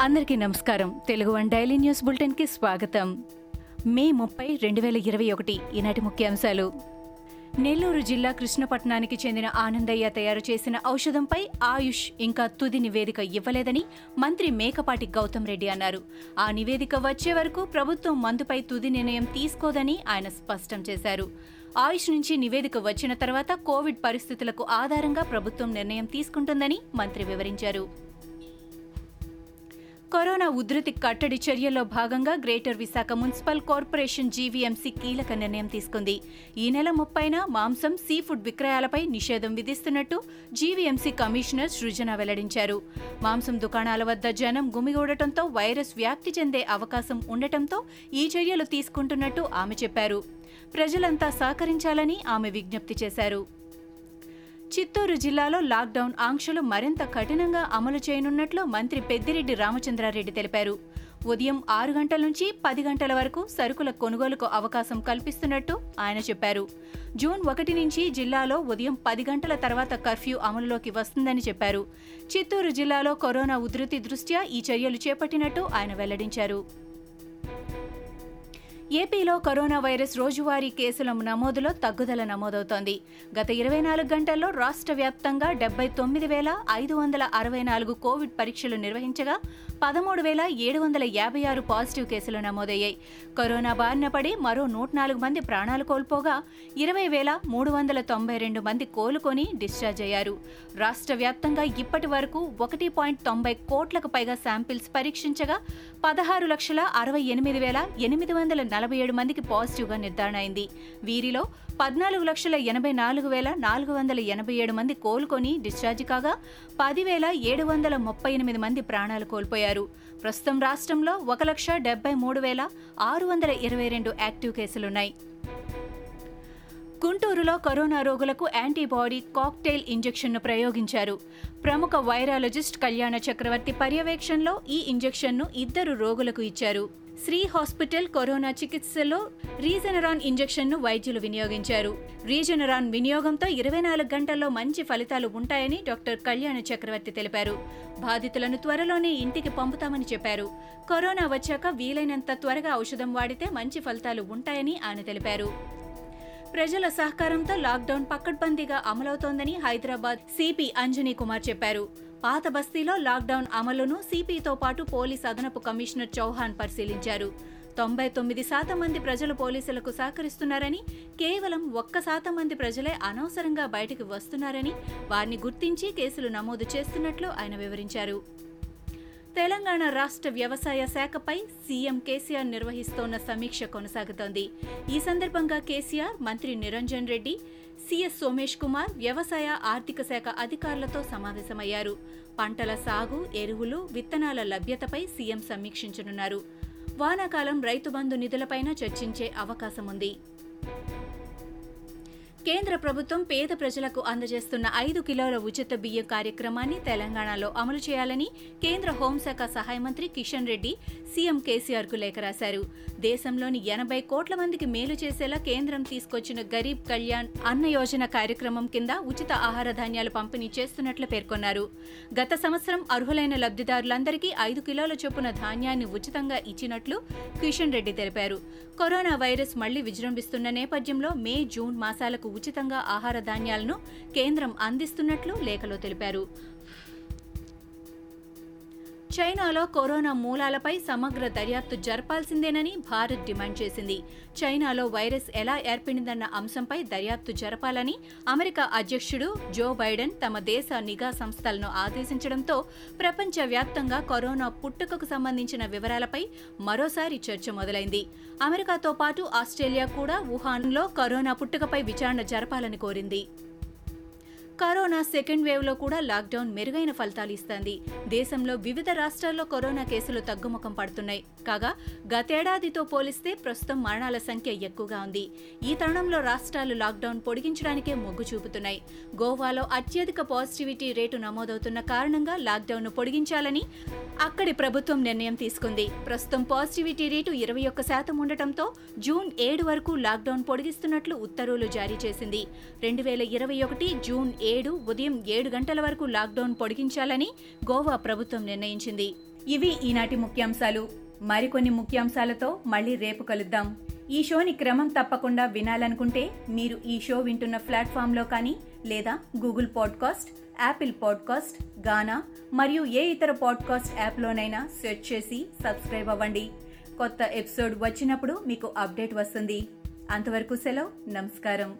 అందరికీ నమస్కారం. Telugu one daily news బులెటిన్కి స్వాగతం. మే ముప్పై రెండు వేల ఇరవై ఒకటి ఈనాటి ముఖ్యాంశాలు. నెల్లూరు జిల్లా కృష్ణపట్నానికి చెందిన ఆనందయ్య తయారు చేసిన ఔషధంపై ఆయుష్ ఇంకా తుది నివేదిక ఇవ్వలేదని మంత్రి మేకపాటి గౌతమ్ రెడ్డి అన్నారు. ఆ నివేదిక వచ్చే వరకు ప్రభుత్వం మందుపై తుది నిర్ణయం తీసుకోదని ఆయన స్పష్టం చేశారు. ఆయుష్ నుంచి నివేదిక వచ్చిన తర్వాత కోవిడ్ పరిస్థితులకు ఆధారంగా ప్రభుత్వం నిర్ణయం తీసుకుంటుందని మంత్రి వివరించారు. కరోనా ఉధృతి కట్టడి చర్యల్లో భాగంగా Greater Visakha Municipal Corporation GVMC కీలక నిర్ణయం తీసుకుంది. ఈ నెల ముప్పైన మాంసం సీ ఫుడ్ విక్రయాలపై నిషేధం విధిస్తున్నట్టు జీవీఎంసీ కమిషనర్ సృజన వెల్లడించారు. మాంసం దుకాణాల వద్ద జనం గుమిగూడటంతో వైరస్ వ్యాప్తి చెందే అవకాశం ఉండటంతో ఈ చర్యలు తీసుకుంటున్నట్టు ఆమె చెప్పారు. ప్రజలంతా సహకరించాలని ఆమె విజ్ఞప్తి చేశారు. చిత్తూరు జిల్లాలో లాక్డౌన్ ఆంక్షలు మరింత కఠినంగా అమలు చేయనున్నట్లు మంత్రి పెద్దిరెడ్డి రామచంద్రారెడ్డి తెలిపారు. ఉదయం ఆరు గంటల నుంచి పది గంటల వరకు సరుకుల కొనుగోలుకు అవకాశం కల్పిస్తున్నట్టు ఆయన చెప్పారు. జూన్ ఒకటి నుంచి జిల్లాలో ఉదయం పది గంటల తర్వాత కర్ఫ్యూ అమలులోకి వస్తుందని చెప్పారు. చిత్తూరు జిల్లాలో కరోనా ఉధృతి దృష్ట్యా ఈ చర్యలు చేపట్టినట్టు ఆయన వెల్లడించారు. ఏపీలో కరోనా వైరస్ రోజువారీ కేసుల నమోదులో తగ్గుదల నమోదవుతోంది. గత ఇరవై నాలుగు గంటల్లో రాష్ట్ర వ్యాప్తంగా డెబ్బై తొమ్మిది వేల ఐదు వందల అరవై నాలుగు కోవిడ్ పరీక్షలు నిర్వహించగా పదమూడు వేల ఏడు వందల యాభై ఆరు పాజిటివ్ కేసులు నమోదయ్యాయి. కరోనా బారిన పడి మరో నూట నాలుగు మంది ప్రాణాలు కోల్పోగా ఇరవై వేల మూడు వందల తొంభై రెండు మంది కోలుకొని డిశ్చార్జ్ అయ్యారు. రాష్ట్ర వ్యాప్తంగా ఇప్పటి వరకు ఒకటి పాయింట్ తొంభై కోట్లకు పైగా శాంపిల్స్ పరీక్షించగా పదహారు లక్షల అరవై ఎనిమిది వేల ఎనిమిది వందల నలభై ఏడు మందికి పాజిటివ్గా నిర్ధారణ అయింది. వీరిలో పద్నాలుగు లక్షల ఎనభై నాలుగు వేల నాలుగు వందల ఎనభై ఏడు మంది కోలుకొని డిశ్చార్జ్ కాగా పదివేల ఏడు వందల ముప్పై ఎనిమిది మంది ప్రాణాలు కోల్పోయారు. ప్రస్తుతం రాష్ట్రంలో ఒక లక్ష డెబ్బై మూడు వేల ఆరు వందల ఇరవై రెండు యాక్టివ్ కేసులున్నాయి. గుంటూరులో కరోనా రోగులకు యాంటీబాడీ కాక్టైల్ ఇంజెక్షన్ను ప్రయోగించారు. ప్రముఖ వైరాలజిస్ట్ కళ్యాణ చక్రవర్తి పర్యవేక్షణలో ఈ ఇంజెక్షన్ను ఇద్దరు రోగులకు ఇచ్చారు. శ్రీ హాస్పిటల్ కరోనా చికిత్సలో రీజనరాన్ ఇంజెక్షన్ను వైద్యులు వినియోగించారు. రీజనరాన్ వినియోగంతో ఇరవై నాలుగు గంటల్లో మంచి ఫలితాలు ఉంటాయని డాక్టర్ కళ్యాణ చక్రవర్తి తెలిపారు. బాధితులను త్వరలోనే ఇంటికి పంపుతామని చెప్పారు. కరోనా వచ్చాక వీలైనంత త్వరగా ఔషధం వాడితే మంచి ఫలితాలు ఉంటాయని ఆయన తెలిపారు. ప్రజల సహకారంతో లాక్డౌన్ పక్కడ్బందీగా అమలవుతోందని హైదరాబాద్ సిపి అంజనీ కుమార్ చెప్పారు. పాత బస్తీలో లాక్డౌన్ అమలును సిపితో పాటు పోలీస్ అదనపు కమిషనర్ చౌహాన్ పరిశీలించారు. తొంభై తొమ్మిది శాతం మంది ప్రజలు పోలీసులకు సహకరిస్తున్నారని కేవలం ఒక్క శాతం మంది ప్రజలే అనవసరంగా బయటకు వస్తున్నారని వారిని గుర్తించి కేసులు నమోదు చేస్తున్నట్లు ఆయన వివరించారు. తెలంగాణ రాష్ట్ర వ్యవసాయ శాఖపై సీఎం కేసీఆర్ నిర్వహిస్తోన్న సమీక్ష కొనసాగుతోంది. ఈ సందర్భంగా కేసీఆర్ మంత్రి నిరంజన్ రెడ్డి సీఎస్ సోమేష్ కుమార్ వ్యవసాయ ఆర్థిక శాఖ అధికారులతో సమావేశమయ్యారు. పంటల సాగు ఎరువులు విత్తనాల లభ్యతపై సీఎం సమీక్షించనున్నారు. వానాకాలం రైతు బంధు నిధులపైన చర్చించే అవకాశం ఉంది కేంద్ర ప్రభుత్వం పేద ప్రజలకు అందజేస్తున్న ఐదు కిలోల ఉచిత బియ్యం కార్యక్రమాన్ని తెలంగాణలో అమలు చేయాలని కేంద్ర హోంశాఖ సహాయ మంత్రి కిషన్ రెడ్డి సీఎం కేసీఆర్కు లేఖ రాశారు. దేశంలోని ఎనభై కోట్ల మందికి మేలు చేసేలా కేంద్రం తీసుకొచ్చిన గరీబ్ కళ్యాణ్ అన్న యోజన కార్యక్రమం కింద ఉచిత ఆహార ధాన్యాలు పంపిణీ చేస్తున్నట్లు పేర్కొన్నారు. గత సంవత్సరం అర్హులైన లబ్ధిదారులందరికీ ఐదు కిలోల చొప్పున ధాన్యాన్ని ఉచితంగా ఇచ్చినట్లు కిషన్ రెడ్డి తెలిపారు. కరోనా వైరస్ మళ్ళీ విజృంభిస్తున్న నేపథ్యంలో మే జూన్ మాసాలకు ఉచితంగా ఆహార ధాన్యాలను కేంద్రం అందిస్తున్నట్లు లేఖలో తెలిపారు. చైనాలో కరోనా మూలాలపై సమగ్ర దర్యాప్తు జరపాల్సిందేనని భారత్ డిమాండ్ చేసింది. చైనాలో వైరస్ ఎలా ఏర్పడిందన్న అంశంపై దర్యాప్తు జరపాలని అమెరికా అధ్యక్షుడు జో బైడెన్ తమ దేశ నిఘా సంస్థలను ఆదేశించడంతో ప్రపంచవ్యాప్తంగా కరోనా పుట్టుకకు సంబంధించిన వివరాలపై మరోసారి చర్చ మొదలైంది. అమెరికాతో పాటు ఆస్ట్రేలియా కూడా వుహాన్లో కరోనా పుట్టుకపై విచారణ జరపాలని కోరింది. కరోనా సెకండ్ వేవ్లో కూడా లాక్డౌన్ మెరుగైన ఫలితాలు ఇస్తోంది. దేశంలో వివిధ రాష్ట్రాల్లో కరోనా కేసులు తగ్గుముఖం పడుతున్నాయి. కాగా గతేడాదితో పోలిస్తే ప్రస్తుతం మరణాల సంఖ్య ఎక్కువగా ఉంది. ఈ తరుణంలో రాష్ట్రాలు లాక్డౌన్ పొడిగించడానికే మొగ్గు చూపుతున్నాయి. గోవాలో అత్యధిక పాజిటివిటీ రేటు నమోదవుతున్న కారణంగా లాక్డౌన్ పొడిగించాలని అక్కడి ప్రభుత్వం నిర్ణయం తీసుకుంది. ప్రస్తుతం పాజిటివిటీ రేటు ఇరవై ఒక్క శాతం ఉండటంతో జూన్ ఏడు వరకు లాక్డౌన్ పొడిగిస్తున్నట్లు ఉత్తర్వులు జారీ చేసింది. రెండు వేల ఇరవై ఒకటి జూన్ ఏడు ఉదయం ఏడు గంటల వరకు లాక్డౌన్ పొడిగించాలని గోవా ప్రభుత్వం నిర్ణయించింది. ఇవి ఈనాటి ముఖ్యాంశాలు. మరికొన్ని ముఖ్యాంశాలతో మళ్ళీ రేపు కలుద్దాం. ఈ షోని క్రమం తప్పకుండా వినాలనుకుంటే మీరు ఈ షో వింటున్న ప్లాట్ఫామ్లో కానీ లేదా Google podcast Apple podcast Gaana మరియు ఏ ఇతర పాడ్కాస్ట్ యాప్లోనైనా సెర్చ్ చేసి సబ్స్క్రైబ్ అవ్వండి. కొత్త ఎపిసోడ్ వచ్చినప్పుడు మీకు అప్డేట్ వస్తుంది. అంతవరకు సెలవు. నమస్కారం.